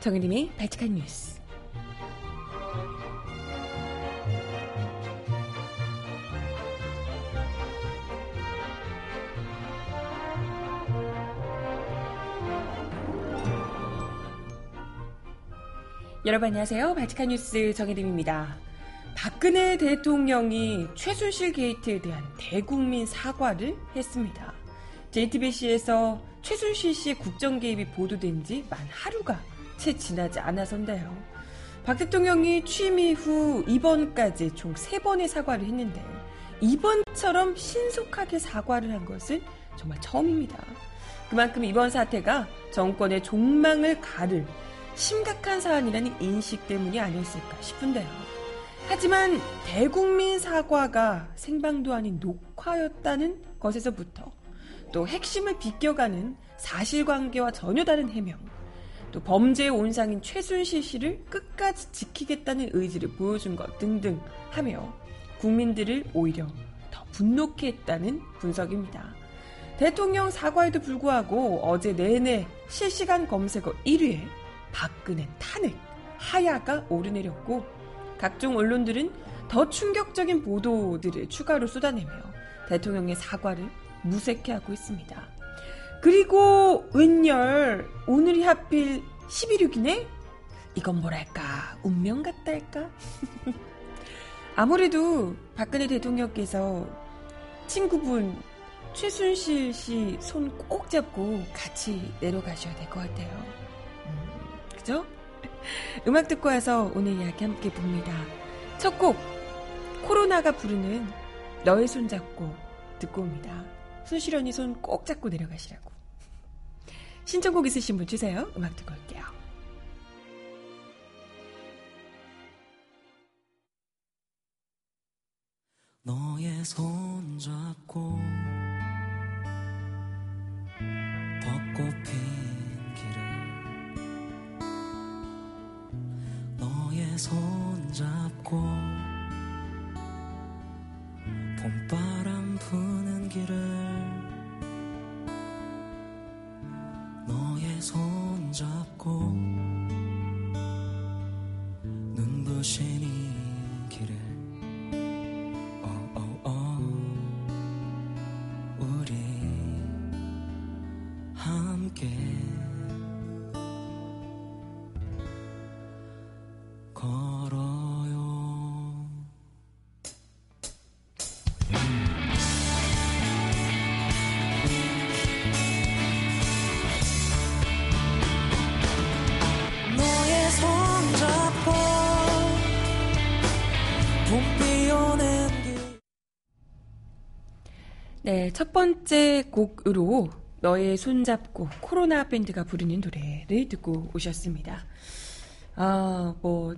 정혜림의 발칙한 뉴스. 여러분 안녕하세요. 발칙한 뉴스 정혜림입니다. 박근혜 대통령이 최순실 게이트에 대한 대국민 사과를 했습니다. JTBC에서 최순실 씨의 국정 개입이 보도된 지 만 하루가 채 지나지 않아서인데요. 박 대통령이 취임 이후 이번까지 총 3번의 사과를 했는데 이번처럼 신속하게 사과를 한 것은 정말 처음입니다. 그만큼 이번 사태가 정권의 종망을 가를 심각한 사안이라는 인식 때문이 아니었을까 싶은데요. 하지만 대국민 사과가 생방도 아닌 녹화였다는 것에서부터 또 핵심을 비껴가는 사실관계와 전혀 다른 해명, 또 범죄의 온상인 최순실 씨를 끝까지 지키겠다는 의지를 보여준 것 등등 하며 국민들을 오히려 더 분노케 했다는 분석입니다. 대통령 사과에도 불구하고 어제 내내 실시간 검색어 1위에 박근혜 탄핵, 하야가 오르내렸고 각종 언론들은 더 충격적인 보도들을 추가로 쏟아내며 대통령의 사과를 무색해하고 있습니다. 그리고 웬열 오늘이 하필 11.6이네? 이건 뭐랄까 운명 같다 할까? 아무래도 박근혜 대통령께서 친구분 최순실 씨 손 꼭 잡고 같이 내려가셔야 될 것 같아요. 음, 그죠? 음악 듣고 와서 오늘 이야기 함께 봅니다. 첫 곡, 코로나가 부르는 너의 손 잡고 듣고 옵니다. 순실언니 손꼭 잡고 내려가시라고. 신청곡 있으신 분 주세요. 음악 듣고 올게요. 너의 손 잡고 벚꽃 핀 길을 너의 손 잡고 봄바람 부 네, 첫 번째 곡으로 너의 손잡고 코로나 밴드가 부르는 노래를 듣고 오셨습니다. 아, 뭐,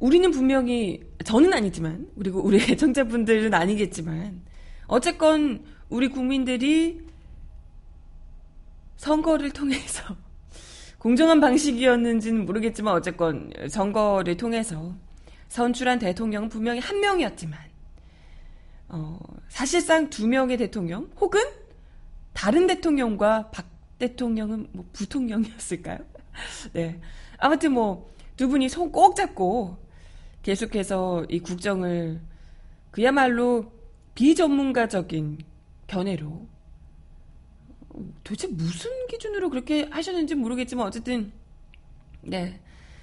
우리는 분명히, 저는 아니지만, 그리고 우리 애청자분들은 아니겠지만, 어쨌건 우리 국민들이 선거를 통해서 공정한 방식이었는지는 모르겠지만 어쨌건 선거를 통해서 선출한 대통령은 분명히 한 명이었지만 어, 사실상 두 명의 대통령 혹은 다른 대통령과 박 대통령은 뭐 부통령이었을까요? 네. 아무튼 뭐 두 분이 손 꼭 잡고 계속해서 이 국정을 그야말로 비전문가적인 견해로 도대체 무슨 기준으로 그렇게 하셨는지 모르겠지만 어쨌든 네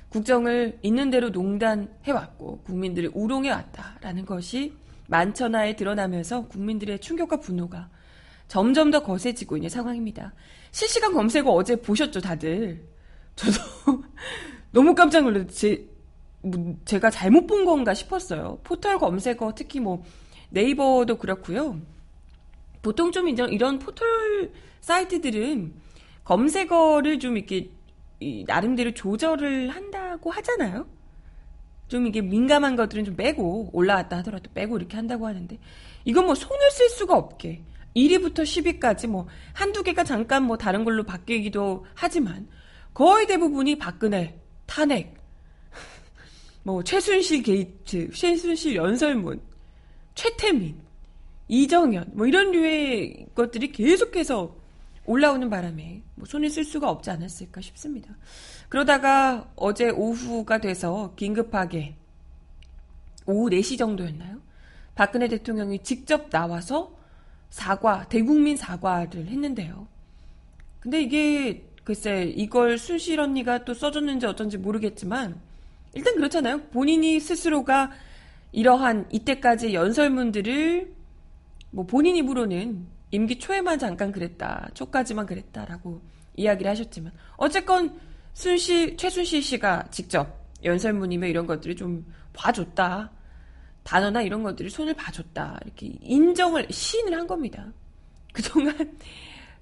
국정을 있는 대로 농단해왔고 국민들을 우롱해왔다라는 것이 만천하에 드러나면서 국민들의 충격과 분노가 점점 더 거세지고 있는 상황입니다. 실시간 검색어 어제 보셨죠, 다들? 저도 너무 깜짝. 제, 뭐, 제가 잘못 본 건가 싶었어요. 포털 검색어, 특히 뭐 네이버도 그렇고요. 보통 좀 이런, 이런 포털 사이트들은 검색어를 좀 이렇게 이, 나름대로 조절을 한다고 하잖아요. 좀 이게 민감한 것들은 좀 빼고 올라왔다 하더라도 빼고 이렇게 한다고 하는데 이건 뭐 손을 쓸 수가 없게 1위부터 10위까지 뭐 한두 개가 잠깐 뭐 다른 걸로 바뀌기도 하지만 거의 대부분이 박근혜, 탄핵, 뭐 최순실 게이트, 최순실 연설문, 최태민, 이정현 뭐 이런 류의 것들이 계속해서 올라오는 바람에 뭐 손을 쓸 수가 없지 않았을까 싶습니다. 그러다가 어제 오후가 돼서 긴급하게 오후 4시 정도였나요? 박근혜 대통령이 직접 나와서 사과, 대국민 사과를 했는데요. 근데 이게 글쎄 이걸 순실 언니가 또 써줬는지 어쩐지 모르겠지만 일단 그렇잖아요. 본인이 스스로가 이러한 이때까지 연설문들을 뭐 본인 입으로는 임기 초에만 잠깐 그랬다, 초까지만 그랬다라고 이야기를 하셨지만 어쨌건 순실 최순실 씨가 직접 연설문이며 이런 것들을 좀 봐줬다. 단어나 이런 것들을 손을 봐줬다. 이렇게 인정을, 시인을 한 겁니다. 그동안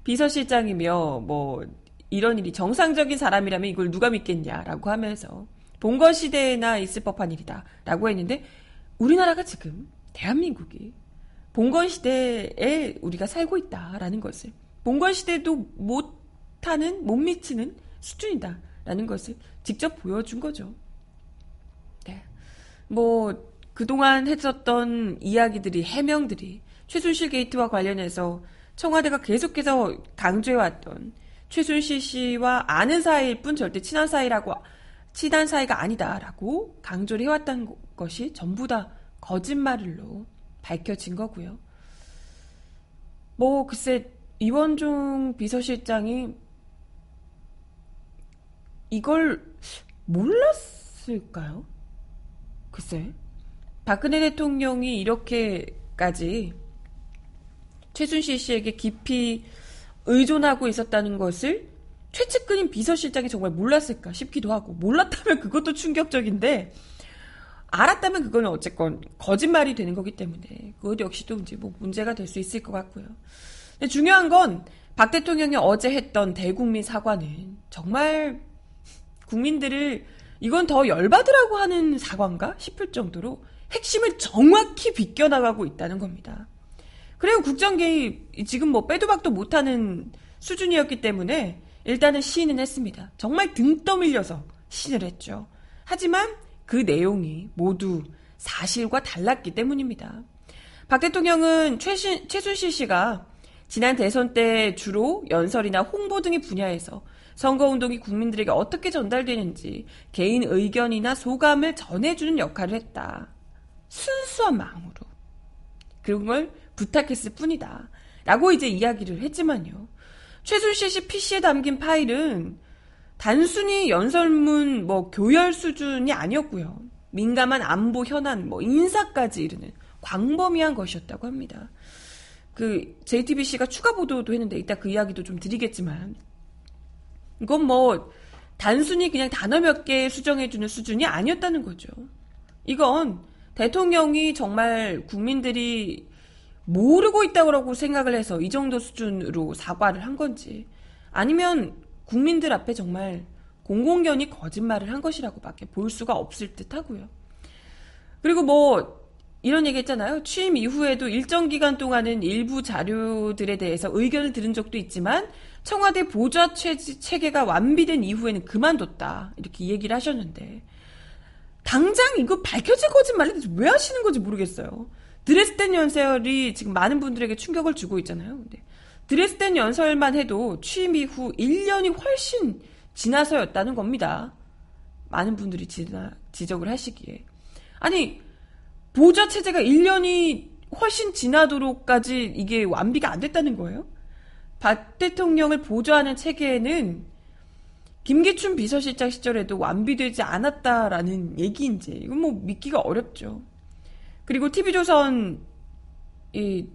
비서실장이며 뭐 이런 일이 정상적인 사람이라면 이걸 누가 믿겠냐라고 하면서 봉건 시대에나 있을 법한 일이다라고 했는데 우리나라가 지금 대한민국이 봉건 시대에 우리가 살고 있다라는 것을 봉건 시대도 못하는 못 미치는 수준이다 라는 것을 직접 보여준 거죠. 네. 뭐 그동안 했었던 이야기들이 해명들이 최순실 게이트와 관련해서 청와대가 계속해서 강조해왔던 최순실 씨와 아는 사이일 뿐 절대 친한 사이라고 친한 사이가 아니다라고 강조를 해왔다는 것이 전부 다 거짓말로 밝혀진 거고요. 뭐 글쎄 이원종 비서실장이 이걸 몰랐을까요? 글쎄 박근혜 대통령이 이렇게까지 최순실 씨에게 깊이 의존하고 있었다는 것을 최측근인 비서실장이 정말 몰랐을까 싶기도 하고 몰랐다면 그것도 충격적인데 알았다면 그거는 어쨌건 거짓말이 되는 거기 때문에 그것 역시도 이제 뭐 문제가 될 수 있을 것 같고요. 근데 중요한 건 박 대통령이 어제 했던 대국민 사과는 정말 국민들을 이건 더 열받으라고 하는 사과인가 싶을 정도로 핵심을 정확히 비껴나가고 있다는 겁니다. 그리고 국정 개입 지금 뭐 빼도 박도 못하는 수준이었기 때문에 일단은 시인은 했습니다. 정말 등 떠밀려서 시인을 했죠. 하지만 그 내용이 모두 사실과 달랐기 때문입니다. 박 대통령은 최신, 최순실 씨가 지난 대선 때 주로 연설이나 홍보 등의 분야에서 선거운동이 국민들에게 어떻게 전달되는지 개인 의견이나 소감을 전해주는 역할을 했다. 순수한 마음으로. 그런 걸 부탁했을 뿐이다. 라고 이제 이야기를 했지만요. 최순실 씨 PC에 담긴 파일은 단순히 연설문 뭐 교열 수준이 아니었고요. 민감한 안보 현안 뭐 인사까지 이르는 광범위한 것이었다고 합니다. 그 JTBC가 추가 보도도 했는데 이따 그 이야기도 좀 드리겠지만 이건 뭐 단순히 그냥 단어 몇 개 수정해주는 수준이 아니었다는 거죠. 이건 대통령이 정말 국민들이 모르고 있다고 생각을 해서 이 정도 수준으로 사과를 한 건지 아니면 국민들 앞에 정말 공공연히 거짓말을 한 것이라고밖에 볼 수가 없을 듯 하고요. 그리고 뭐 이런 얘기 했잖아요. 취임 이후에도 일정 기간 동안은 일부 자료들에 대해서 의견을 들은 적도 있지만 청와대 보좌 체계가 완비된 이후에는 그만뒀다. 이렇게 얘기를 하셨는데 당장 이거 밝혀질 거짓말을 왜 하시는 건지 모르겠어요. 드레스덴 연설이 지금 많은 분들에게 충격을 주고 있잖아요. 근데 드레스덴 연설만 해도 취임 이후 1년이 훨씬 지나서였다는 겁니다. 많은 분들이 지나, 지적을 하시기에. 아니, 보좌 체제가 1년이 훨씬 지나도록까지 이게 완비가 안 됐다는 거예요? 박 대통령을 보좌하는 체계에는 김기춘 비서실장 시절에도 완비되지 않았다라는 얘기인지 이건 뭐 믿기가 어렵죠. 그리고 TV조선 이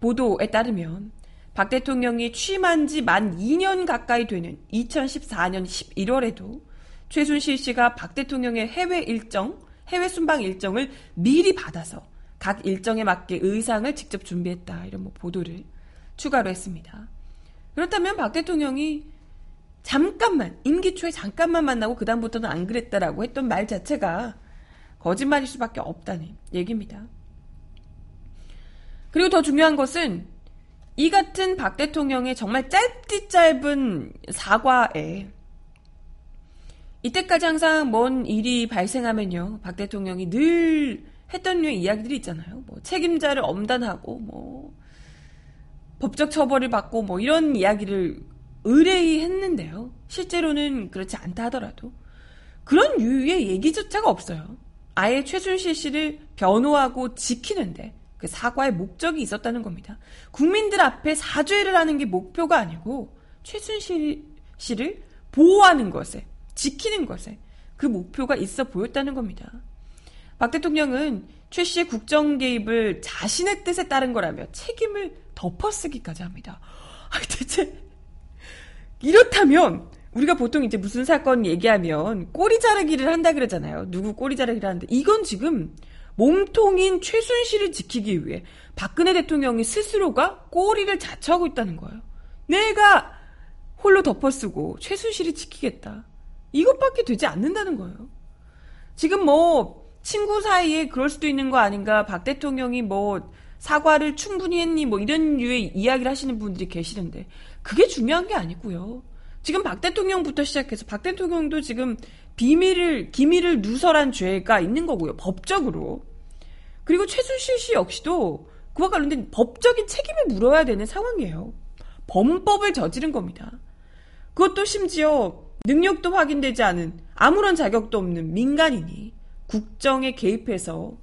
보도에 따르면 박 대통령이 취임한 지 만 2년 가까이 되는 2014년 11월에도 최순실 씨가 박 대통령의 해외 일정 해외 순방 일정을 미리 받아서 각 일정에 맞게 의상을 직접 준비했다. 이런 뭐 보도를 추가로 했습니다. 그렇다면 박 대통령이 잠깐만, 임기 초에 잠깐만 만나고 그 다음부터는 안 그랬다라고 했던 말 자체가 거짓말일 수밖에 없다는 얘기입니다. 그리고 더 중요한 것은 이 같은 박 대통령의 정말 짧디 짧은 사과에 이때까지 항상 뭔 일이 발생하면요. 박 대통령이 늘 했던 이야기들이 있잖아요. 뭐 책임자를 엄단하고 뭐 법적 처벌을 받고 뭐 이런 이야기를 의뢰했는데요. 실제로는 그렇지 않다 하더라도 그런 유의 얘기조차가 없어요. 아예 최순실 씨를 변호하고 지키는데 그 사과의 목적이 있었다는 겁니다. 국민들 앞에 사죄를 하는 게 목표가 아니고 최순실 씨를 보호하는 것에 지키는 것에 그 목표가 있어 보였다는 겁니다. 박 대통령은 최 씨의 국정 개입을 자신의 뜻에 따른 거라며 책임을 덮어쓰기까지 합니다. 아, 대체 이렇다면 우리가 보통 이제 무슨 사건 얘기하면 꼬리 자르기를 한다 그러잖아요. 누구 꼬리 자르기를 하는데 이건 지금 몸통인 최순실을 지키기 위해 박근혜 대통령이 스스로가 꼬리를 자처하고 있다는 거예요. 내가 홀로 덮어쓰고 최순실을 지키겠다. 이것밖에 되지 않는다는 거예요. 지금 뭐 친구 사이에 그럴 수도 있는 거 아닌가? 박 대통령이 뭐 사과를 충분히 했니? 뭐 이런 류의 이야기를 하시는 분들이 계시는데 그게 중요한 게 아니고요. 지금 박 대통령부터 시작해서 박 대통령도 지금 비밀을 기밀을 누설한 죄가 있는 거고요. 법적으로. 그리고 최순실 씨 역시도 그와 관련된 법적인 책임을 물어야 되는 상황이에요. 범법을 저지른 겁니다. 그것도 심지어 능력도 확인되지 않은 아무런 자격도 없는 민간인이 국정에 개입해서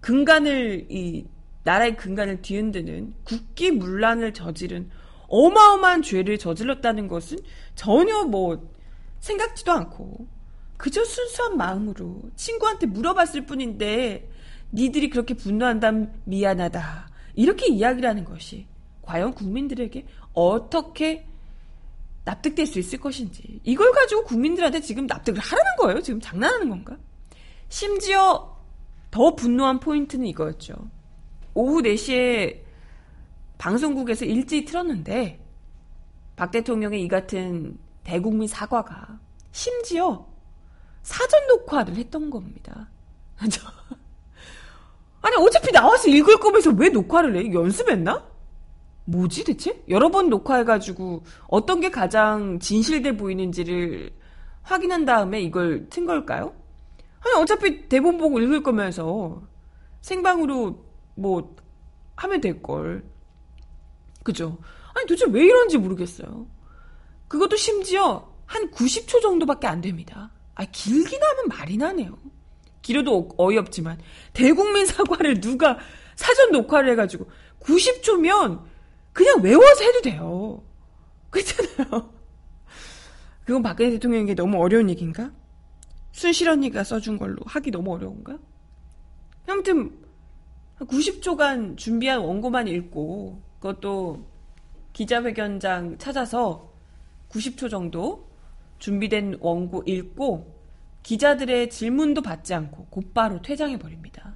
근간을 이 나라의 근간을 뒤흔드는 국기문란을 저지른 어마어마한 죄를 저질렀다는 것은 전혀 뭐 생각지도 않고 그저 순수한 마음으로 친구한테 물어봤을 뿐인데 니들이 그렇게 분노한다면 미안하다. 이렇게 이야기를 하는 것이 과연 국민들에게 어떻게 납득될 수 있을 것인지 이걸 가지고 국민들한테 지금 납득을 하라는 거예요? 지금 장난하는 건가? 심지어 더 분노한 포인트는 이거였죠 오후 4시에 방송국에서 일찍 틀었는데 박 대통령의 이 같은 대국민 사과가 심지어 사전 녹화를 했던 겁니다. 아니 어차피 나와서 읽을 거면서 왜 녹화를 해? 연습했나? 뭐지 대체? 여러 번 녹화해가지고 어떤 게 가장 진실돼 보이는지를 확인한 다음에 이걸 튼 걸까요? 아니 어차피 대본 보고 읽을 거면서 생방으로 뭐 하면 될 걸. 그죠? 아니 도대체 왜 이런지 모르겠어요. 그것도 심지어 한 90초 정도밖에 안 됩니다. 아 길긴 하면 말이 나네요. 길어도 어이없지만 대국민 사과를 누가 사전 녹화를 해가지고 90초면 그냥 외워서 해도 돼요. 그렇잖아요. 그건 박근혜 대통령에게 너무 어려운 얘기인가? 순실 언니가 써준 걸로 하기 너무 어려운가? 아무튼 90초간 준비한 원고만 읽고 그것도 기자회견장 찾아서 90초 정도 준비된 원고 읽고 기자들의 질문도 받지 않고 곧바로 퇴장해 버립니다.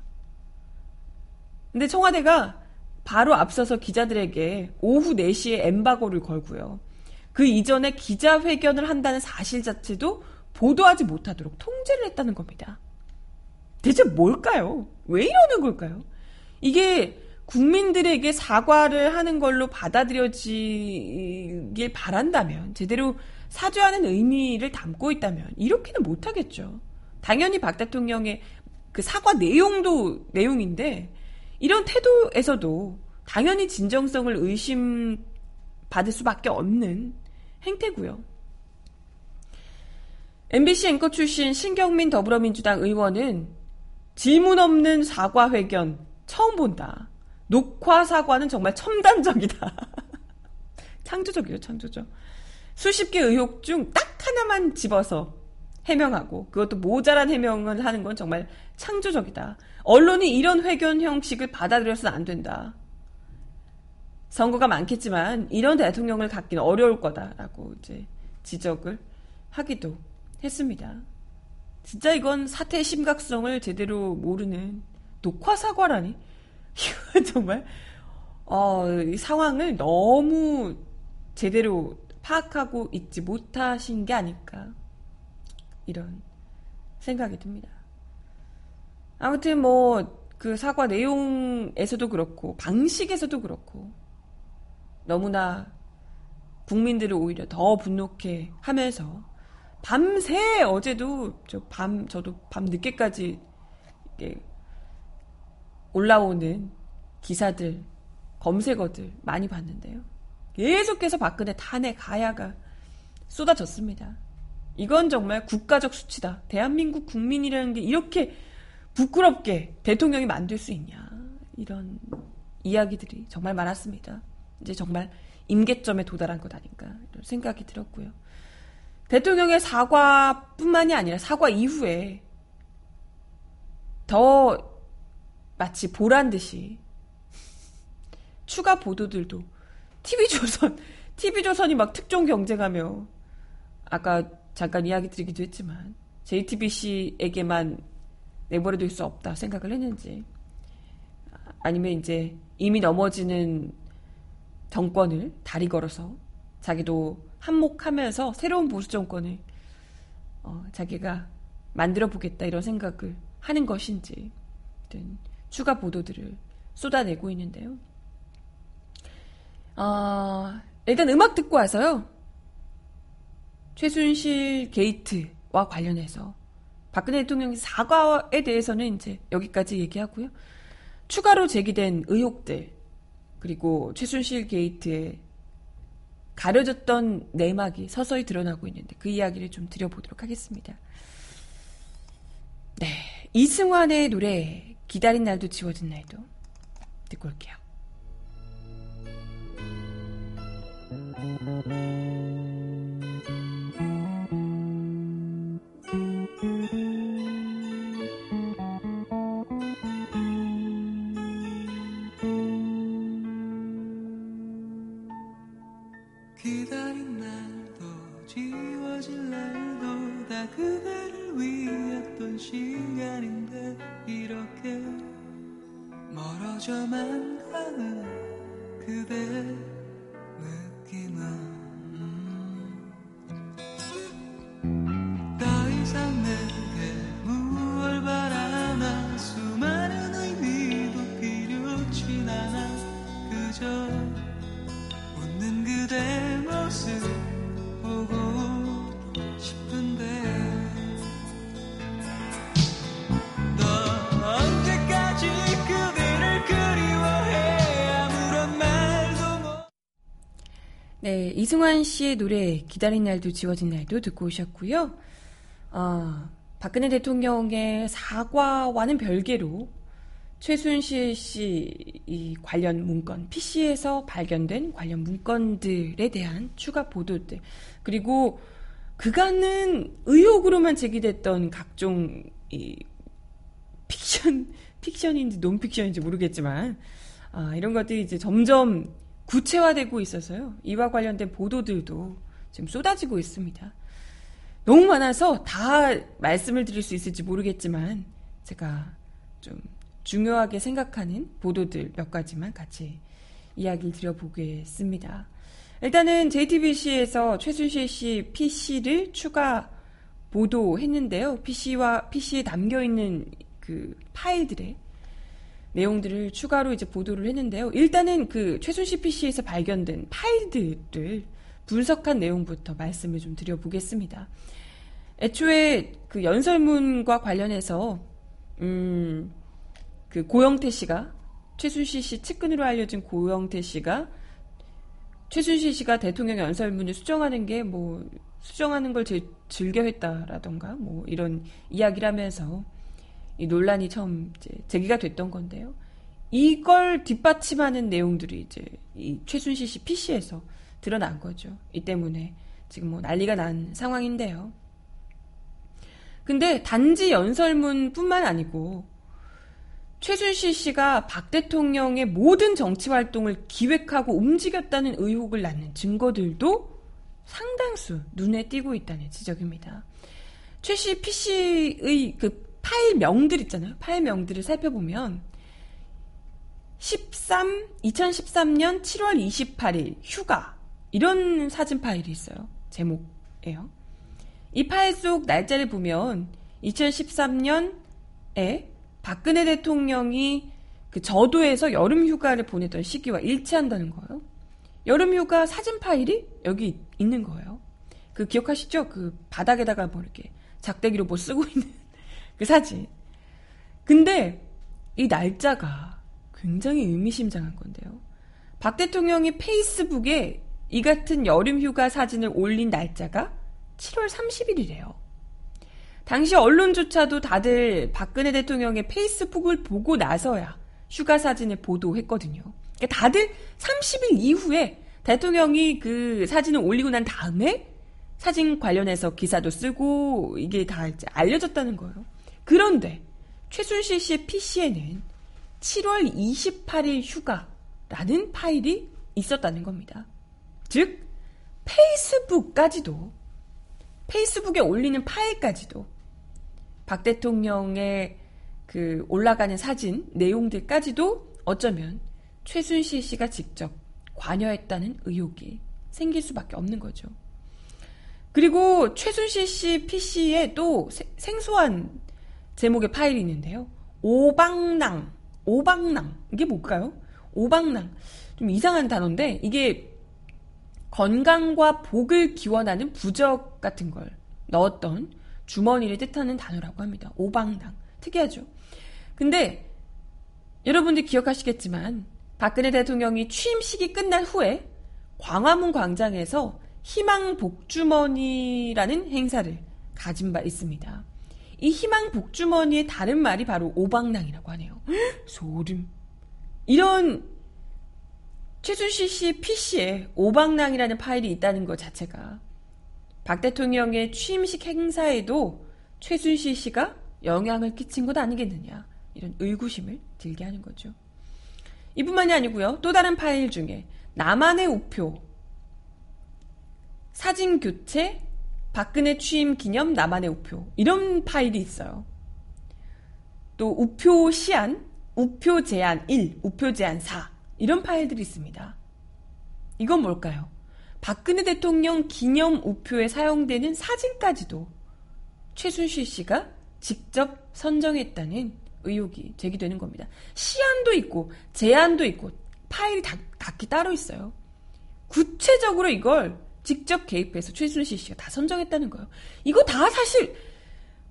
근데 청와대가 바로 앞서서 기자들에게 오후 4시에 엠바고를 걸고요. 그 이전에 기자회견을 한다는 사실 자체도 보도하지 못하도록 통제를 했다는 겁니다. 대체 뭘까요? 왜 이러는 걸까요? 이게 국민들에게 사과를 하는 걸로 받아들여지길 바란다면, 제대로 사죄하는 의미를 담고 있다면, 이렇게는 못하겠죠. 당연히 박 대통령의 그 사과 내용도 내용인데, 이런 태도에서도 당연히 진정성을 의심받을 수밖에 없는 행태고요. MBC 앵커 출신 신경민 더불어민주당 의원은 질문 없는 사과 회견 처음 본다. 녹화 사과는 정말 첨단적이다. 창조적이죠, 창조적. 수십 개 의혹 중 딱 하나만 집어서 해명하고 그것도 모자란 해명을 하는 건 정말 창조적이다. 언론이 이런 회견 형식을 받아들여서는 안 된다. 선거가 많겠지만 이런 대통령을 갖기는 어려울 거다라고 이제 지적을 하기도 했습니다. 진짜 이건 사태의 심각성을 제대로 모르는 녹화 사과라니 정말 어, 이 상황을 너무 제대로 파악하고 있지 못하신 게 아닐까 이런 생각이 듭니다. 아무튼 뭐 그 사과 내용에서도 그렇고 방식에서도 그렇고 너무나 국민들을 오히려 더 분노케 하면서 밤새 어제도 저 밤 저도 밤 늦게까지 올라오는 기사들 검색어들 많이 봤는데요. 계속해서 박근혜 탄핵 가야가 쏟아졌습니다. 이건 정말 국가적 수치다. 대한민국 국민이라는 게 이렇게 부끄럽게 대통령이 만들 수 있냐. 이런 이야기들이 정말 많았습니다. 이제 정말 임계점에 도달한 것 아닌가 이런 생각이 들었고요. 대통령의 사과뿐만이 아니라 사과 이후에 더 마치 보란 듯이. 추가 보도들도 TV조선, TV조선이 막 특종 경쟁하며 아까 잠깐 이야기 드리기도 했지만 JTBC에게만 내버려둘 수 없다 생각을 했는지 아니면 이제 이미 넘어지는 정권을 다리 걸어서 자기도 한몫하면서 새로운 보수 정권을 어, 자기가 만들어 보겠다 이런 생각을 하는 것인지 추가 보도들을 쏟아내고 있는데요. 아, 일단 음악 듣고 와서요. 최순실 게이트와 관련해서 박근혜 대통령의 사과에 대해서는 이제 여기까지 얘기하고요. 추가로 제기된 의혹들 그리고 최순실 게이트에 가려졌던 내막이 서서히 드러나고 있는데 그 이야기를 좀 드려보도록 하겠습니다. 네, 이승환의 노래 기다린 날도 지워진 날도 듣고 올게요. 지워질 날도 다 그대를 위했던 시간인데 이렇게 멀어져만 가는 그대 이승환 씨의 노래 기다린 날도 지워진 날도 듣고 오셨고요. 아, 박근혜 대통령의 사과와는 별개로 최순실 씨 이 관련 문건, PC에서 발견된 관련 문건들에 대한 추가 보도들, 그리고 그간은 의혹으로만 제기됐던 각종 이 픽션, 픽션인지 논픽션인지 모르겠지만, 아, 이런 것들이 이제 점점 구체화되고 있어서요. 이와 관련된 보도들도 지금 쏟아지고 있습니다. 너무 많아서 다 말씀을 드릴 수 있을지 모르겠지만, 제가 좀 중요하게 생각하는 보도들 몇 가지만 같이 이야기를 드려보겠습니다. 일단은 JTBC에서 최순실 씨 PC를 추가 보도했는데요. PC와 PC에 담겨 있는 그 파일들의 내용들을 추가로 이제 보도를 했는데요. 일단은 그 최순실 PC에서 발견된 파일들을 분석한 내용부터 말씀을 좀 드려보겠습니다. 애초에 그 연설문과 관련해서 음, 그 고영태 씨가 최순실 씨 측근으로 알려진 고영태 씨가 최순실 씨가 대통령 연설문을 수정하는 게 뭐 수정하는 걸 제, 즐겨했다라던가 뭐 이런 이야기를 하면서 이 논란이 처음 이제 제기가 됐던 건데요. 이걸 뒷받침하는 내용들이 이제 이 최순실 씨 PC에서 드러난 거죠. 이 때문에 지금 뭐 난리가 난 상황인데요. 근데 단지 연설문뿐만 아니고 최순실 씨가 박 대통령의 모든 정치 활동을 기획하고 움직였다는 의혹을 낳는 증거들도 상당수 눈에 띄고 있다는 지적입니다. 최 씨 PC의 그 파일명들 있잖아요. 파일명들을 살펴보면 13 2013년 7월 28일 휴가 이런 사진 파일이 있어요. 제목이에요. 이 파일 속 날짜를 보면 2013년에 박근혜 대통령이 그 저도에서 여름 휴가를 보냈던 시기와 일치한다는 거예요. 여름 휴가 사진 파일이 여기 있는 거예요. 그 기억하시죠? 그 바닥에다가 뭐 이렇게 작대기로 뭐 쓰고 있는 그 사진. 근데 이 날짜가 굉장히 의미심장한 건데요. 박 대통령이 페이스북에 이 같은 여름 휴가 사진을 올린 날짜가 7월 30일이래요. 당시 언론조차도 다들 박근혜 대통령의 페이스북을 보고 나서야 휴가 사진을 보도했거든요. 그러니까 다들 30일 이후에 대통령이 그 사진을 올리고 난 다음에 사진 관련해서 기사도 쓰고 이게 다 알려졌다는 거예요. 그런데 최순실 씨의 PC에는 7월 28일 휴가라는 파일이 있었다는 겁니다. 즉, 페이스북까지도, 페이스북에 올리는 파일까지도 박 대통령의 그 올라가는 사진 내용들까지도 어쩌면 최순실 씨가 직접 관여했다는 의혹이 생길 수밖에 없는 거죠. 그리고 최순실 씨 PC에 또 세- 생소한 제목의 파일이 있는데요. 오방낭, 오방낭. 이게 뭘까요? 오방낭. 좀 이상한 단어인데, 이게 건강과 복을 기원하는 부적 같은 걸 넣었던 주머니를 뜻하는 단어라고 합니다. 오방낭. 특이하죠? 근데, 여러분들 기억하시겠지만, 박근혜 대통령이 취임식이 끝난 후에 광화문 광장에서 희망 복주머니라는 행사를 가진 바 있습니다. 이 희망 복주머니의 다른 말이 바로 오방낭이라고 하네요. 소름. 이런 최순실 씨 PC에 오방낭이라는 파일이 있다는 것 자체가 박 대통령의 취임식 행사에도 최순실 씨가 영향을 끼친 것 아니겠느냐 이런 의구심을 들게 하는 거죠. 이뿐만이 아니고요. 또 다른 파일 중에 나만의 우표 사진 교체 박근혜 취임 기념 나만의 우표 이런 파일이 있어요. 또 우표 시안, 우표 제안 1, 우표 제안 4 이런 파일들이 있습니다. 이건 뭘까요? 박근혜 대통령 기념 우표에 사용되는 사진까지도 최순실 씨가 직접 선정했다는 의혹이 제기되는 겁니다. 시안도 있고 제안도 있고 파일이 다, 각기 따로 있어요. 구체적으로 이걸 직접 개입해서 최순실 씨가 다 선정했다는 거예요. 이거 다 사실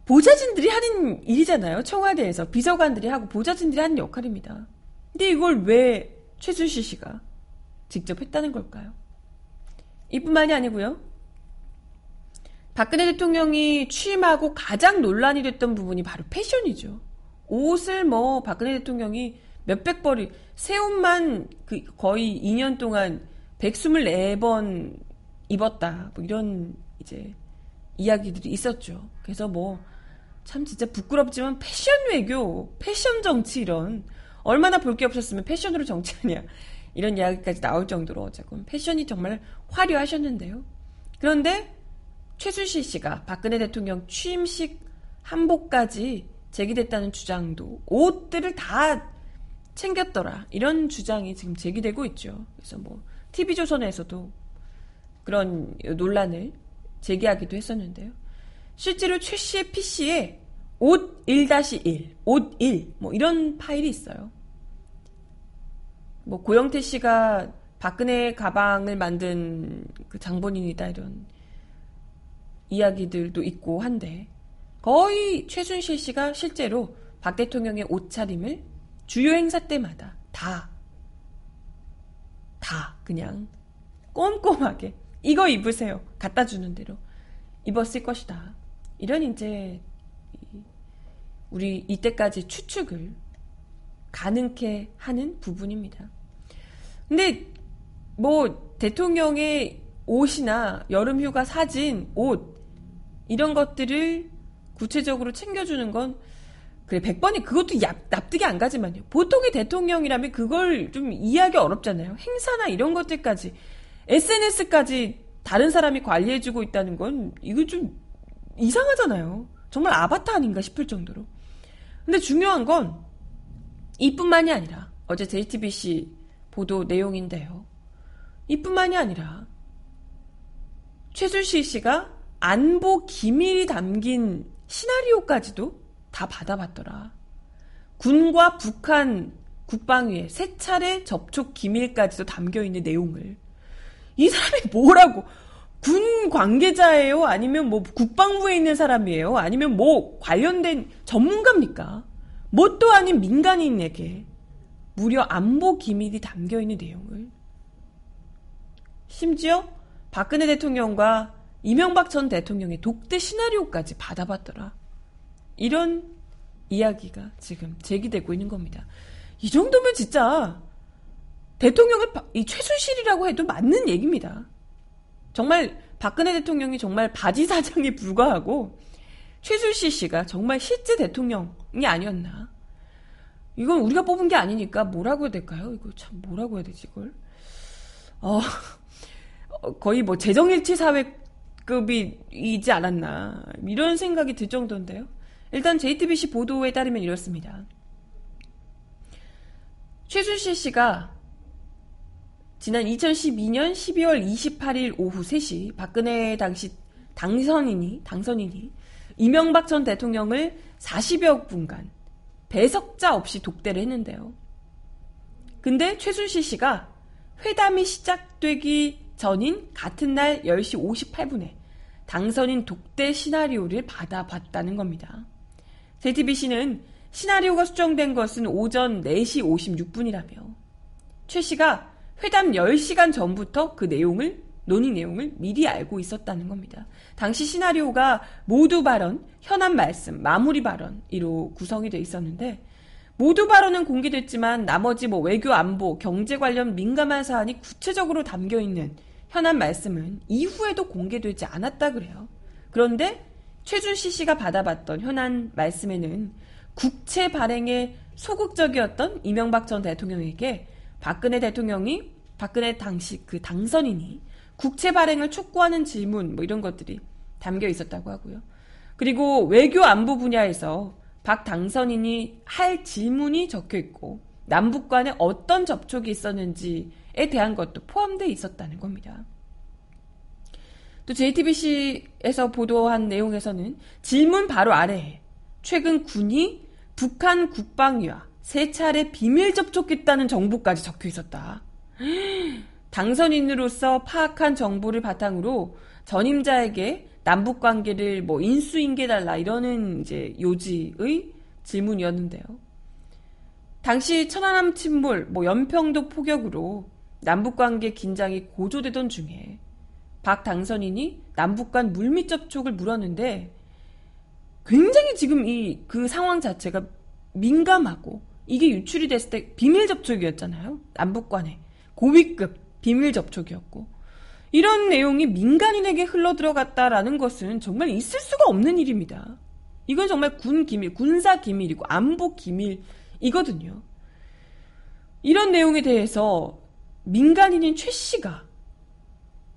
보좌진들이 하는 일이잖아요. 청와대에서 비서관들이 하고 보좌진들이 하는 역할입니다. 근데 이걸 왜 최순실 씨가 직접 했다는 걸까요? 이뿐만이 아니고요. 박근혜 대통령이 취임하고 가장 논란이 됐던 부분이 바로 패션이죠. 옷을 뭐 박근혜 대통령이 몇백 벌이 새 옷만 그 거의 2년 동안 124번 입었다. 뭐 이런 이제 이야기들이 있었죠. 그래서 뭐 참 진짜 부끄럽지만 패션 외교, 패션 정치 이런 얼마나 볼 게 없었으면 패션으로 정치하냐 이런 이야기까지 나올 정도로 어쨌건 패션이 정말 화려하셨는데요. 그런데 최순실 씨가 박근혜 대통령 취임식 한복까지 제기됐다는 주장도 옷들을 다 챙겼더라 이런 주장이 지금 제기되고 있죠. 그래서 뭐 TV조선에서도 그런 논란을 제기하기도 했었는데요. 실제로 최 씨의 PC에 옷 1-1, 옷 1, 뭐 이런 파일이 있어요. 뭐 고영태 씨가 박근혜 가방을 만든 그 장본인이다 이런 이야기들도 있고 한데 거의 최순실 씨가 실제로 박 대통령의 옷차림을 주요 행사 때마다 다, 다 그냥 꼼꼼하게 이거 입으세요. 갖다 주는 대로 입었을 것이다. 이런 이제 이- 우리 이때까지 추측을 가능케 하는 부분입니다. 근데 뭐 대통령의 옷이나 여름 휴가 사진, 옷 이런 것들을 구체적으로 챙겨주는 건 그래 100번이 그것도 야- 납득이 안 가지만요. 보통의 대통령이라면 그걸 좀 이해하기 어렵잖아요. 행사나 이런 것들까지 SNS까지 다른 사람이 관리해주고 있다는 건 이거 좀 이상하잖아요. 정말 아바타 아닌가 싶을 정도로. 근데 중요한 건 이뿐만이 아니라 어제 JTBC 보도 내용인데요. 이뿐만이 아니라 최순실 씨가 안보 기밀이 담긴 시나리오까지도 다 받아봤더라. 군과 북한 국방위에 세 차례 접촉 기밀까지도 담겨 있는 내용을 이 사람이 뭐라고 군 관계자예요? 아니면 뭐 국방부에 있는 사람이에요? 아니면 뭐 관련된 전문가입니까? 뭣도 아닌 민간인에게 무려 안보 기밀이 담겨 있는 내용을 심지어 박근혜 대통령과 이명박 전 대통령의 독대 시나리오까지 받아봤더라. 이런 이야기가 지금 제기되고 있는 겁니다. 이 정도면 진짜 대통령을 이 최순실이라고 해도 맞는 얘기입니다. 정말 박근혜 대통령이 정말 바지 사장에 불과하고 최순실 씨가 정말 실제 대통령이 아니었나. 이건 우리가 뽑은 게 아니니까 뭐라고 해야 될까요? 이거 참 뭐라고 해야 되지 이걸? 어, 거의 뭐 재정일치 사회급이지 않았나 이런 생각이 들 정도인데요. 일단 JTBC 보도에 따르면 이렇습니다. 최순실 씨가 지난 2012년 12월 28일 오후 3시 박근혜 당시 당선인이 당선인이 이명박 전 대통령을 40여 분간 배석자 없이 독대를 했는데요. 근데 최순실 씨가 회담이 시작되기 전인 같은 날 10시 58분에 당선인 독대 시나리오를 받아봤다는 겁니다. JTBC는 시나리오가 수정된 것은 오전 4시 56분이라며 최 씨가 회담 10시간 전부터 그 내용을 논의 내용을 미리 알고 있었다는 겁니다. 당시 시나리오가 모두 발언, 현안 말씀, 마무리 발언으로 구성이 돼 있었는데 모두 발언은 공개됐지만 나머지 뭐 외교 안보, 경제 관련 민감한 사안이 구체적으로 담겨 있는 현안 말씀은 이후에도 공개되지 않았다 그래요. 그런데 최준시 씨가 받아봤던 현안 말씀에는 국채 발행에 소극적이었던 이명박 전 대통령에게 박근혜 대통령이 박근혜 당시 그 당선인이 국채 발행을 촉구하는 질문 뭐 이런 것들이 담겨 있었다고 하고요. 그리고 외교 안보 분야에서 박 당선인이 할 질문이 적혀 있고 남북 간에 어떤 접촉이 있었는지에 대한 것도 포함되어 있었다는 겁니다. 또 JTBC에서 보도한 내용에서는 질문 바로 아래에 최근 군이 북한 국방위와 세 차례 비밀 접촉했다는 정보까지 적혀 있었다. 당선인으로서 파악한 정보를 바탕으로 전임자에게 남북 관계를 뭐 인수인계달라 이러는 이제 요지의 질문이었는데요. 당시 천안함 침몰, 뭐 연평도 포격으로 남북 관계 긴장이 고조되던 중에 박 당선인이 남북 간 물밑 접촉을 물었는데 굉장히 지금 이 그 상황 자체가 민감하고 이게 유출이 됐을 때 비밀 접촉이었잖아요. 남북 간에 고위급 비밀 접촉이었고 이런 내용이 민간인에게 흘러 들어갔다라는 것은 정말 있을 수가 없는 일입니다. 이건 정말 군 기밀, 군사 기밀이고 안보 기밀이거든요. 이런 내용에 대해서 민간인인 최 씨가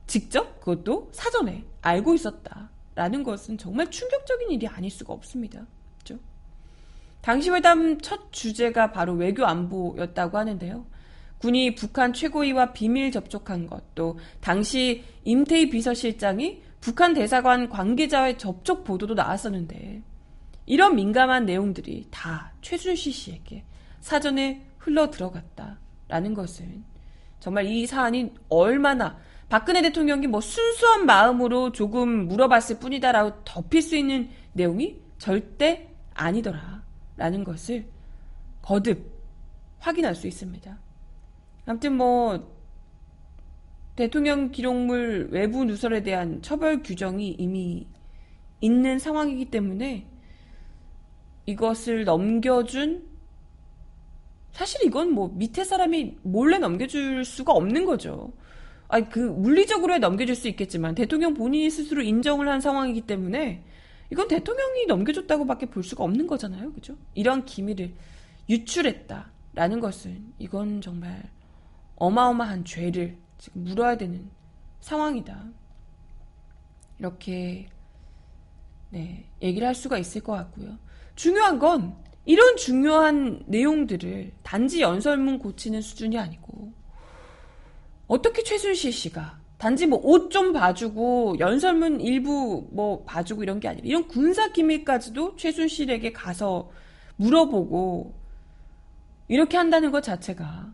직접 그것도 사전에 알고 있었다라는 것은 정말 충격적인 일이 아닐 수가 없습니다. 당시 회담 첫 주제가 바로 외교 안보였다고 하는데요. 군이 북한 최고위와 비밀 접촉한 것, 또 당시 임태희 비서실장이 북한 대사관 관계자와의 접촉 보도도 나왔었는데 이런 민감한 내용들이 다 최순실 씨에게 사전에 흘러 들어갔다라는 것은 정말 이 사안이 얼마나 박근혜 대통령이 뭐 순수한 마음으로 조금 물어봤을 뿐이다라고 덮일 수 있는 내용이 절대 아니더라 라는 것을 거듭 확인할 수 있습니다. 아무튼 뭐 대통령 기록물 외부 누설에 대한 처벌 규정이 이미 있는 상황이기 때문에 이것을 넘겨준 사실 이건 뭐 밑에 사람이 몰래 넘겨줄 수가 없는 거죠. 아니 그 물리적으로 넘겨줄 수 있겠지만 대통령 본인이 스스로 인정을 한 상황이기 때문에 이건 대통령이 넘겨줬다고밖에 볼 수가 없는 거잖아요, 그죠? 이런 기밀을 유출했다라는 것은 이건 정말 어마어마한 죄를 지금 물어야 되는 상황이다. 이렇게 네, 얘기를 할 수가 있을 것 같고요. 중요한 건 이런 중요한 내용들을 단지 연설문 고치는 수준이 아니고 어떻게 최순실 씨가 단지 뭐 옷 좀 봐주고 연설문 일부 뭐 봐주고 이런 게 아니라 이런 군사 기밀까지도 최순실에게 가서 물어보고 이렇게 한다는 것 자체가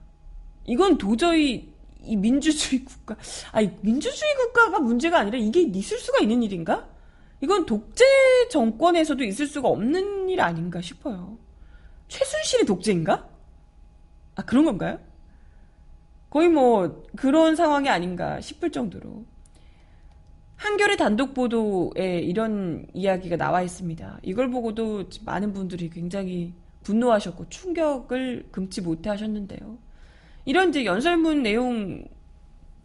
이건 도저히 이 민주주의 국가, 아니, 민주주의 국가가 문제가 아니라 이게 있을 수가 있는 일인가? 이건 독재 정권에서도 있을 수가 없는 일 아닌가 싶어요. 최순실이 독재인가? 아, 그런 건가요? 거의 뭐 그런 상황이 아닌가 싶을 정도로 한겨레 단독 보도에 이런 이야기가 나와 있습니다. 이걸 보고도 많은 분들이 굉장히 분노하셨고 충격을 금치 못해 하셨는데요. 이런 이제 연설문 내용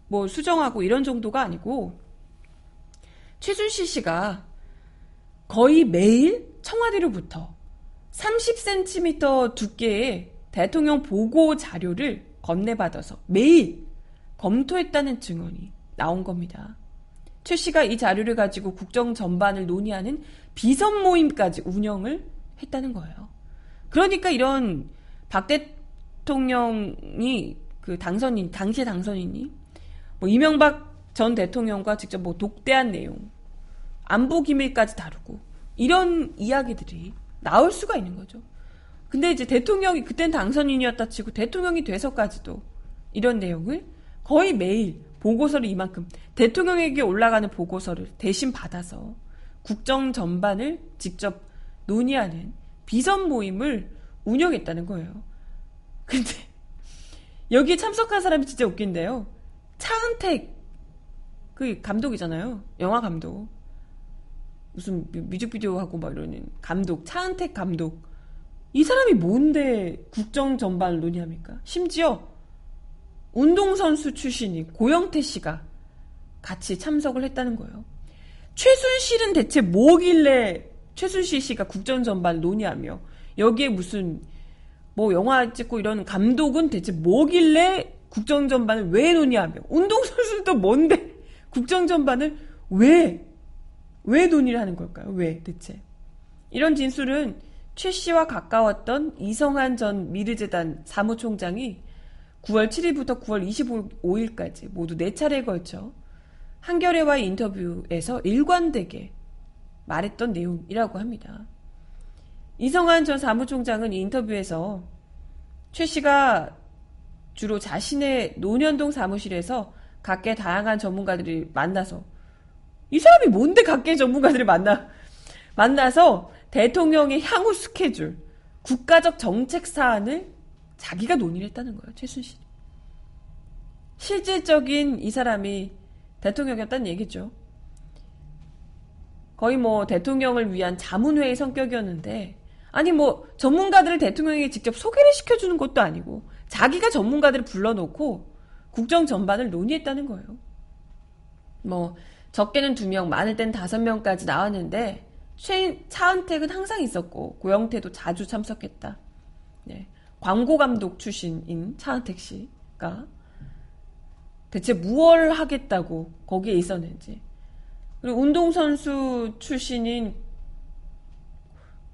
뭐 수정하고 이런 정도가 아니고 최순실 씨가 거의 매일 청와대로부터 30cm 두께의 대통령 보고 자료를 건네받아서 매일 검토했다는 증언이 나온 겁니다. 최 씨가 이 자료를 가지고 국정 전반을 논의하는 비선 모임까지 운영을 했다는 거예요. 그러니까 이런 박 대통령이 그 당선인, 당시의 당선인이 뭐 이명박 전 대통령과 직접 뭐 독대한 내용, 안보 기밀까지 다루고 이런 이야기들이 나올 수가 있는 거죠. 근데 이제 대통령이 그땐 당선인이었다 치고 대통령이 돼서까지도 이런 내용을 거의 매일 보고서를 이만큼 대통령에게 올라가는 보고서를 대신 받아서 국정 전반을 직접 논의하는 비선 모임을 운영했다는 거예요. 근데 여기에 참석한 사람이 진짜 웃긴데요. 차은택 그 감독이잖아요. 영화 감독. 무슨 뮤직비디오 하고 막 이러는 감독 차은택 감독 이 사람이 뭔데 국정 전반을 논의합니까? 심지어 운동선수 출신이 고영태 씨가 같이 참석을 했다는 거예요. 최순실은 대체 뭐길래 최순실 씨가 국정 전반을 논의하며 여기에 무슨 뭐 영화 찍고 이런 감독은 대체 뭐길래 국정 전반을 왜 논의하며 운동선수도 뭔데 국정 전반을 왜 왜 논의를 하는 걸까요? 왜 대체? 이런 진술은 최 씨와 가까웠던 이성한 전 미르재단 사무총장이 9월 7일부터 9월 25일까지 모두 4차례에 걸쳐 한겨레와의 인터뷰에서 일관되게 말했던 내용이라고 합니다. 이성한 전 사무총장은 이 인터뷰에서 최 씨가 주로 자신의 논현동 사무실에서 각계 다양한 전문가들이 만나서 이 사람이 뭔데 각계 전문가들을 만나 만나서 대통령의 향후 스케줄, 국가적 정책 사안을 자기가 논의를 했다는 거예요. 최순실이. 실질적인 이 사람이 대통령이었다는 얘기죠. 거의 뭐 대통령을 위한 자문회의 성격이었는데 아니 뭐 전문가들을 대통령에게 직접 소개를 시켜주는 것도 아니고 자기가 전문가들을 불러놓고 국정 전반을 논의했다는 거예요. 뭐 적게는 두 명, 많을 땐 다섯 명까지 나왔는데 최, 차은택은 항상 있었고 고영태도 자주 참석했다. 네. 광고 감독 출신인 차은택 씨가 대체 무얼 하겠다고 거기에 있었는지 그리고 운동선수 출신인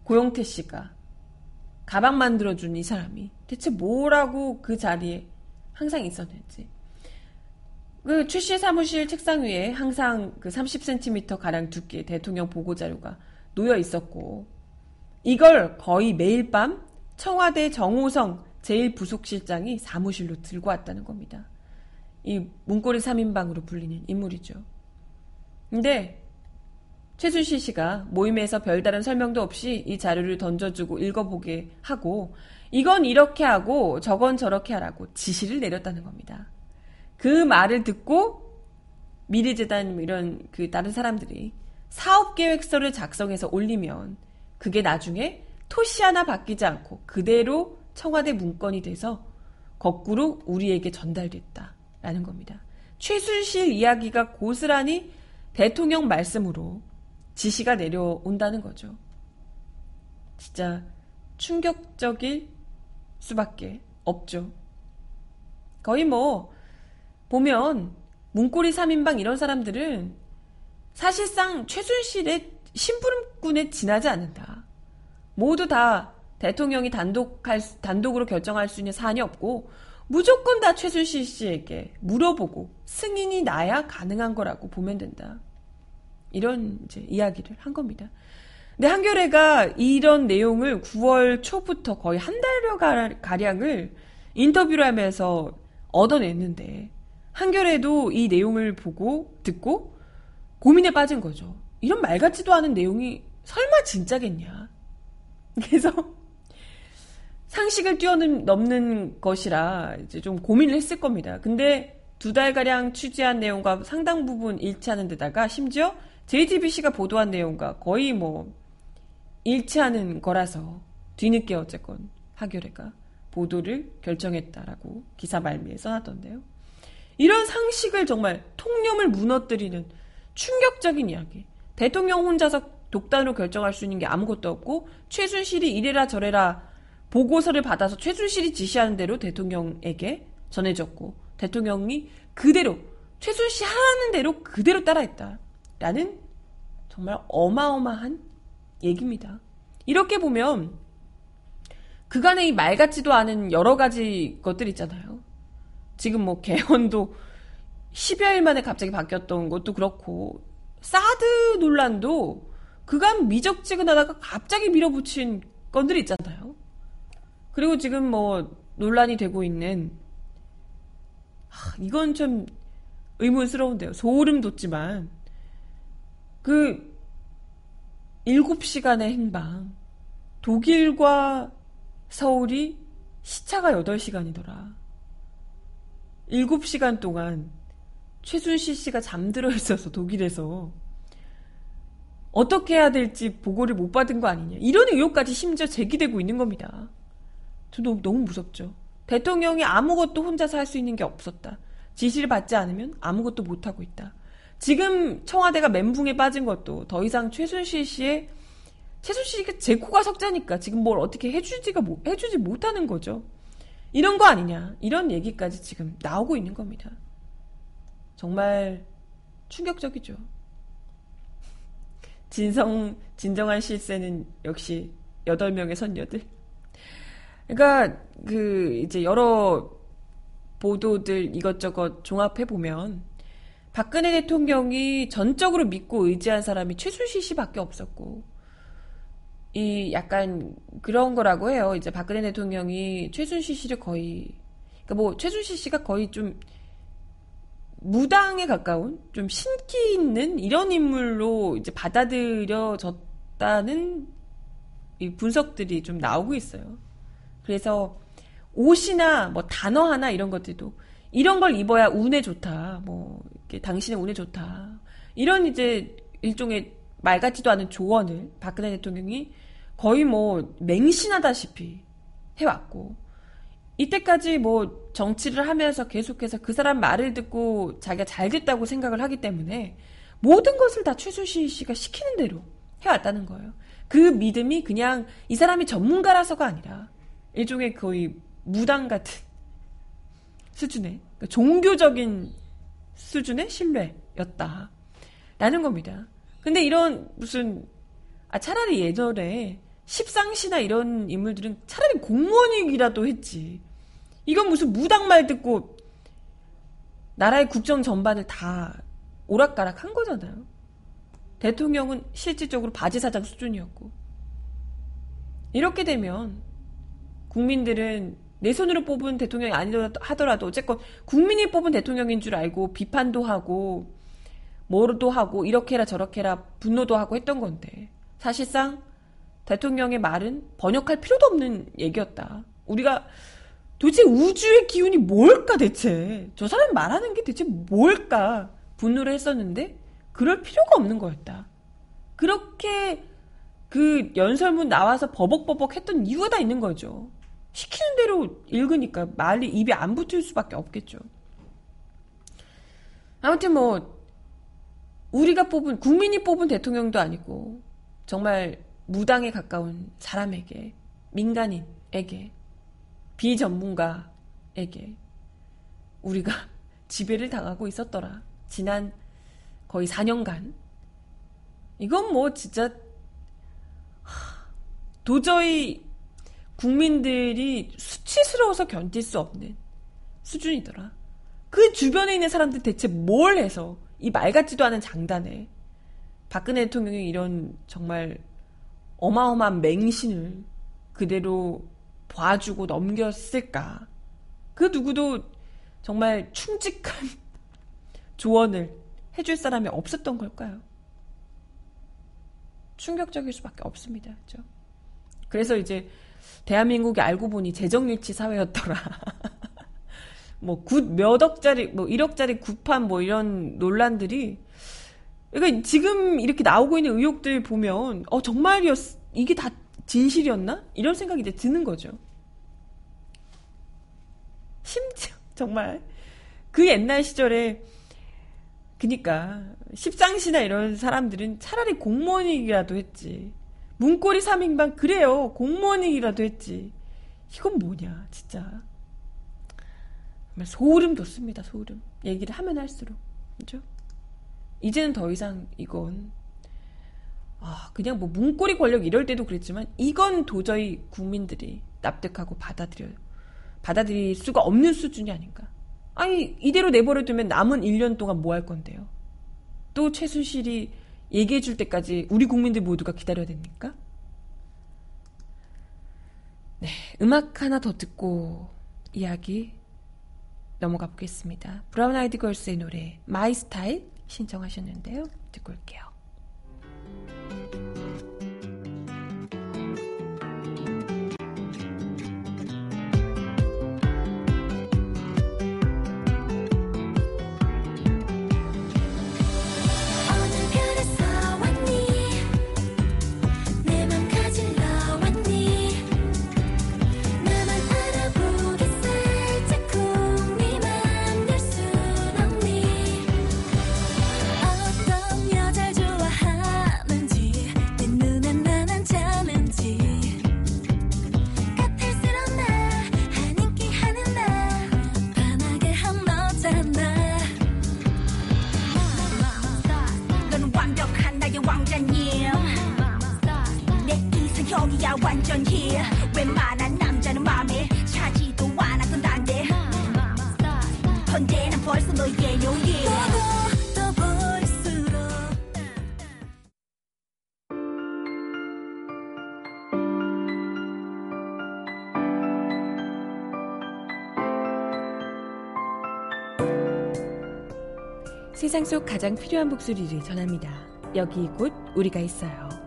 고영태 씨가 가방 만들어준 이 사람이 대체 뭐라고 그 자리에 항상 있었는지 그 출시 사무실 책상 위에 항상 그 30cm 가량 두께 대통령 보고 자료가 놓여 있었고 이걸 거의 매일 밤 청와대 정호성 제1부속실장이 사무실로 들고 왔다는 겁니다. 이 문고리 3인방으로 불리는 인물이죠. 근데 최순실 씨가 모임에서 별다른 설명도 없이 이 자료를 던져주고 읽어보게 하고 이건 이렇게 하고 저건 저렇게 하라고 지시를 내렸다는 겁니다. 그 말을 듣고 미래재단 이런 그 다른 사람들이 사업 계획서를 작성해서 올리면 그게 나중에 토시 하나 바뀌지 않고 그대로 청와대 문건이 돼서 거꾸로 우리에게 전달됐다라는 겁니다. 최순실 이야기가 고스란히 대통령 말씀으로 지시가 내려온다는 거죠. 진짜 충격적일 수밖에 없죠. 거의 뭐 보면 문고리 3인방 이런 사람들은 사실상 최순실의 심부름꾼에 지나지 않는다. 모두 다 대통령이 단독 할, 단독으로 결정할 수 있는 사안이 없고 무조건 다 최순실 씨에게 물어보고 승인이 나야 가능한 거라고 보면 된다. 이런 이제 이야기를 한 겁니다. 근데 한겨레가 이런 내용을 9월 초부터 거의 한 달여 가량을 인터뷰를 하면서 얻어냈는데 한겨레도 이 내용을 보고 듣고 고민에 빠진 거죠. 이런 말 같지도 않은 내용이 설마 진짜겠냐. 그래서 상식을 뛰어넘는 것이라 이제 좀 고민을 했을 겁니다. 근데 두 달가량 취재한 내용과 상당 부분 일치하는 데다가 심지어 JTBC가 보도한 내용과 거의 뭐 일치하는 거라서 뒤늦게 어쨌건 하교례가 보도를 결정했다라고 기사 말미에 써놨던데요. 이런 상식을 정말 통념을 무너뜨리는 충격적인 이야기. 대통령 혼자서 독단으로 결정할 수 있는 게 아무것도 없고 최순실이 이래라 저래라 보고서를 받아서 최순실이 지시하는 대로 대통령에게 전해졌고 대통령이 그대로 최순실 하는 대로 그대로 따라했다. 라는 정말 어마어마한 얘기입니다. 이렇게 보면 그간의 이 말 같지도 않은 여러 가지 것들 있잖아요. 지금 뭐 개헌도 10여일 만에 갑자기 바뀌었던 것도 그렇고 사드 논란도 그간 미적지근하다가 갑자기 밀어붙인 건들이 있잖아요. 그리고 지금 뭐 논란이 되고 있는 하, 이건 좀 의문스러운데요. 소름 돋지만 그 7시간의 행방 독일과 서울이 시차가 8시간이더라. 7시간 동안 최순실 씨가 잠들어 있어서 독일에서 어떻게 해야 될지 보고를 못 받은 거 아니냐. 이런 의혹까지 심지어 제기되고 있는 겁니다. 저도 너무 무섭죠. 대통령이 아무것도 혼자서 할 수 있는 게 없었다. 지시를 받지 않으면 아무것도 못 하고 있다. 지금 청와대가 멘붕에 빠진 것도 더 이상 최순실 씨의 최순실 씨가 제 코가 석자니까 지금 뭘 어떻게 해주지가 해주지 못하는 거죠. 이런 거 아니냐 이런 얘기까지 지금 나오고 있는 겁니다. 정말 충격적이죠. 진성 진정한 실세는 역시 8명의 선녀들. 그러니까 그 이제 여러 보도들 이것저것 종합해 보면 박근혜 대통령이 전적으로 믿고 의지한 사람이 최순실 씨밖에 없었고 이 약간 그런 거라고 해요. 이제 박근혜 대통령이 최순실 씨를 거의 그러니까 뭐 최순실 씨가 거의 좀 무당에 가까운 좀 신기 있는 이런 인물로 이제 받아들여졌다는 이 분석들이 좀 나오고 있어요. 그래서 옷이나 뭐 단어 하나 이런 것들도 이런 걸 입어야 운에 좋다. 뭐 당신의 운에 좋다. 이런 이제 일종의 말 같지도 않은 조언을 박근혜 대통령이 거의 뭐 맹신하다시피 해왔고 이때까지 뭐 정치를 하면서 계속해서 그 사람 말을 듣고 자기가 잘 됐다고 생각을 하기 때문에 모든 것을 다 최순실 씨가 시키는 대로 해왔다는 거예요. 그 믿음이 그냥 이 사람이 전문가라서가 아니라 일종의 거의 무당 같은 수준의 그러니까 종교적인 수준의 신뢰였다. 라는 겁니다. 근데 이런 무슨 아 차라리 예전에 십상시나 이런 인물들은 차라리 공무원이기라도 했지. 이건 무슨 무당말 듣고 나라의 국정 전반을 다 오락가락 한 거잖아요. 대통령은 실질적으로 바지사장 수준이었고. 이렇게 되면 국민들은 내 손으로 뽑은 대통령이 아니더라도 하더라도 어쨌건 국민이 뽑은 대통령인 줄 알고 비판도 하고 뭐도 하고 이렇게라 저렇게라 분노도 하고 했던 건데 사실상 대통령의 말은 번역할 필요도 없는 얘기였다. 우리가 도대체 우주의 기운이 뭘까 대체? 저 사람 말하는 게 대체 뭘까? 분노를 했었는데 그럴 필요가 없는 거였다. 그렇게 그 연설문 나와서 버벅버벅 했던 이유가 다 있는 거죠. 시키는 대로 읽으니까 말이 입에 안 붙을 수밖에 없겠죠. 아무튼 뭐 우리가 뽑은 국민이 뽑은 대통령도 아니고 정말 무당에 가까운 사람에게, 민간인에게, 비전문가에게 우리가 지배를 당하고 있었더라. 지난 거의 4년간. 이건 뭐 진짜 도저히 국민들이 수치스러워서 견딜 수 없는 수준이더라. 그 주변에 있는 사람들 대체 뭘 해서 이 말 같지도 않은 장단에 박근혜 대통령이 이런 정말 어마어마한 맹신을 그대로 봐주고 넘겼을까? 그 누구도 정말 충직한 조언을 해줄 사람이 없었던 걸까요? 충격적일 수밖에 없습니다. 그렇죠? 그래서 이제 대한민국이 알고 보니 제정일치 사회였더라. 뭐, 굿 몇 억짜리, 뭐, 1억짜리 굿판 뭐 이런 논란들이, 그러니까 지금 이렇게 나오고 있는 의혹들 보면, 어, 정말이었, 이게 다 진실이었나? 이런 생각이 이제 드는 거죠. 심지어, 정말, 그 옛날 시절에, 그니까, 십상시나 이런 사람들은 차라리 공무원이라도 했지. 문고리 3인방, 그래요. 공무원이라도 했지. 이건 뭐냐, 진짜. 정말 소름 돋습니다, 소름. 얘기를 하면 할수록. 그죠? 이제는 더 이상 이건, 아, 그냥 뭐 문고리 권력 이럴 때도 그랬지만, 이건 도저히 국민들이 납득하고 받아들여요. 받아들일 수가 없는 수준이 아닌가. 아니, 이대로 내버려두면 남은 1년 동안 뭐 할 건데요? 또 최순실이 얘기해 줄 때까지 우리 국민들 모두가 기다려야 됩니까? 네, 음악 하나 더 듣고 이야기 넘어가 보겠습니다. 브라운 아이드 걸스의 노래 My Style 신청하셨는데요. 듣고 올게요. 완전히 웬만한 남자는 맘에 차지도 않았던 난데 언제나 벌써 너의 볼수록 세상 속 가장 필요한 목소리를 전합니다. 여기 곧 우리가 있어요.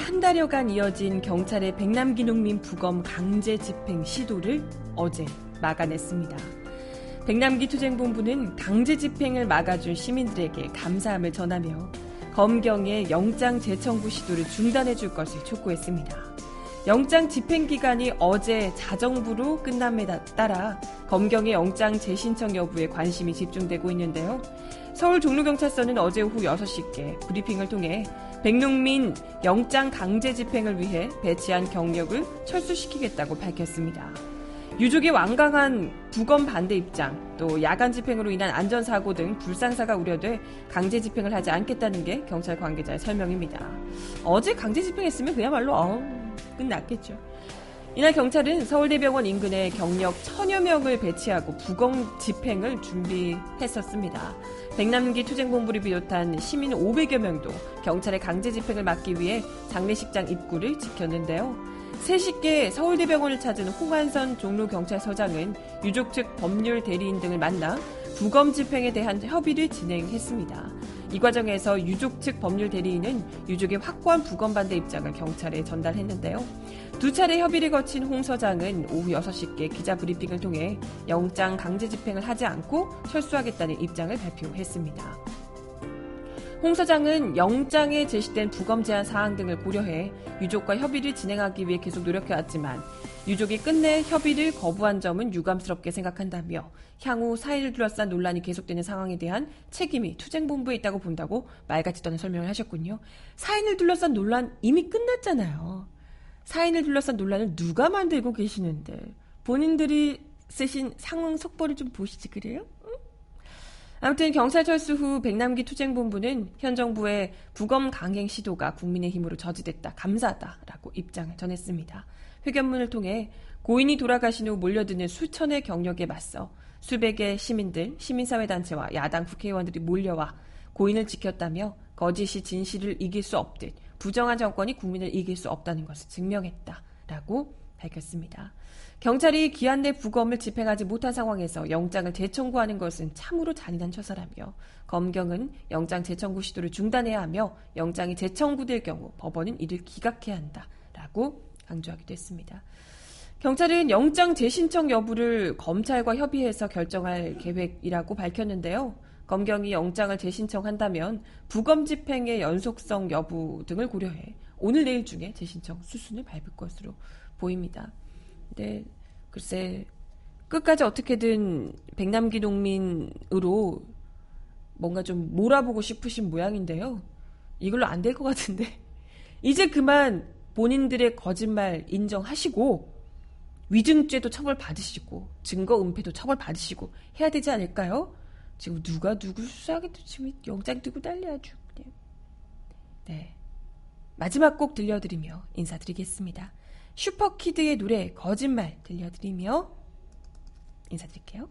한 달여간 이어진 경찰의 백남기 농민 부검 강제 집행 시도를 어제 막아냈습니다. 백남기 투쟁본부는 강제 집행을 막아준 시민들에게 감사함을 전하며 검경의 영장 재청구 시도를 중단해 줄 것을 촉구했습니다. 영장 집행 기간이 어제 자정부로 끝남에 따라 검경의 영장 재신청 여부에 관심이 집중되고 있는데요. 서울 종로경찰서는 어제 오후 6시께 브리핑을 통해 백농민 영장 강제 집행을 위해 배치한 경력을 철수시키겠다고 밝혔습니다. 유족의 완강한 부검 반대 입장, 또 야간 집행으로 인한 안전사고 등 불상사가 우려돼 강제 집행을 하지 않겠다는 게 경찰 관계자의 설명입니다. 어제 강제 집행했으면 그야말로 어, 끝났겠죠. 이날 경찰은 서울대병원 인근에 경력 천여 명을 배치하고 부검 집행을 준비했었습니다. 백남기 투쟁본부를 비롯한 시민 500여 명도 경찰의 강제 집행을 막기 위해 장례식장 입구를 지켰는데요. 3시께 서울대병원을 찾은 홍한선 종로경찰서장은 유족 측 법률 대리인 등을 만나 부검 집행에 대한 협의를 진행했습니다. 이 과정에서 유족 측 법률 대리인은 유족의 확고한 부검 반대 입장을 경찰에 전달했는데요. 두 차례 협의를 거친 홍 서장은 오후 6시께 기자 브리핑을 통해 영장 강제 집행을 하지 않고 철수하겠다는 입장을 발표했습니다. 홍 서장은 영장에 제시된 부검 제한 사항 등을 고려해 유족과 협의를 진행하기 위해 계속 노력해왔지만 유족이 끝내 협의를 거부한 점은 유감스럽게 생각한다며 향후 사의를 둘러싼 논란이 계속되는 상황에 대한 책임이 투쟁본부에 있다고 본다고 말같이 떠는 설명을 하셨군요. 사인을 둘러싼 논란 이미 끝났잖아요. 사인을 둘러싼 논란을 누가 만들고 계시는데 본인들이 쓰신 상황 속보를 좀 보시지 그래요? 아무튼 경찰 철수 후 백남기 투쟁본부는 현 정부의 부검 강행 시도가 국민의 힘으로 저지됐다. 감사하다라고 입장을 전했습니다. 회견문을 통해 고인이 돌아가신 후 몰려드는 수천의 경력에 맞서 수백의 시민들, 시민사회단체와 야당 국회의원들이 몰려와 고인을 지켰다며 거짓이 진실을 이길 수 없듯 부정한 정권이 국민을 이길 수 없다는 것을 증명했다라고 밝혔습니다. 경찰이 기한 내 부검을 집행하지 못한 상황에서 영장을 재청구하는 것은 참으로 잔인한 처사라며 검경은 영장 재청구 시도를 중단해야 하며 영장이 재청구될 경우 법원은 이를 기각해야 한다라고 강조하기도 했습니다. 경찰은 영장 재신청 여부를 검찰과 협의해서 결정할 계획이라고 밝혔는데요. 검경이 영장을 재신청한다면 부검 집행의 연속성 여부 등을 고려해 오늘 내일 중에 재신청 수순을 밟을 것으로 보입니다. 근데 글쎄 끝까지 어떻게든 백남기 농민으로 뭔가 좀 몰아보고 싶으신 모양인데요. 이걸로 안 될 것 같은데 이제 그만 본인들의 거짓말 인정하시고 위증죄도 처벌 받으시고 증거 은폐도 처벌 받으시고 해야 되지 않을까요? 지금 누가 누구 수사하겠다 지금 영장 들고 난리 아주 그냥. 네. 마지막 곡 들려드리며 인사드리겠습니다. 슈퍼키드의 노래 거짓말 들려드리며 인사드릴게요.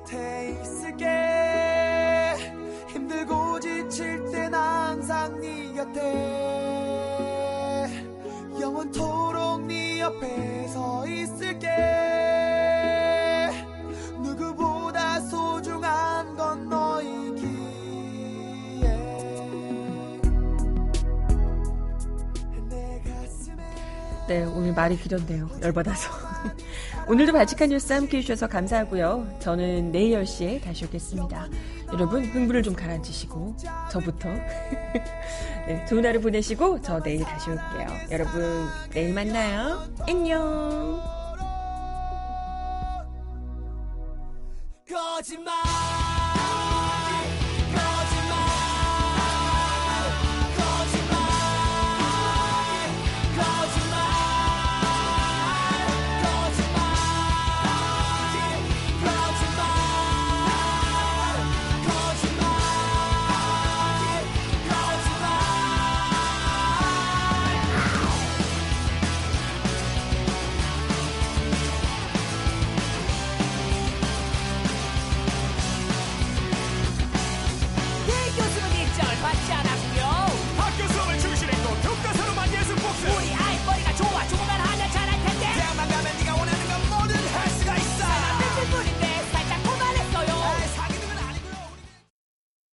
곁에 있을게 힘들고 지칠 땐 항상 네 곁에 영원토록 네 옆에 서 있을게 누구보다 소중한 건 너이기에 내 가슴에 네, 오늘 말이 길었네요. 열받아서. 오늘도 발칙한 뉴스 함께 해주셔서 감사하고요. 저는 내일 10시에 다시 오겠습니다. 여러분, 흥분을 좀 가라앉히시고, 저부터. 네, 좋은 하루 보내시고, 저 내일 다시 올게요. 여러분, 내일 만나요. 안녕. 거짓말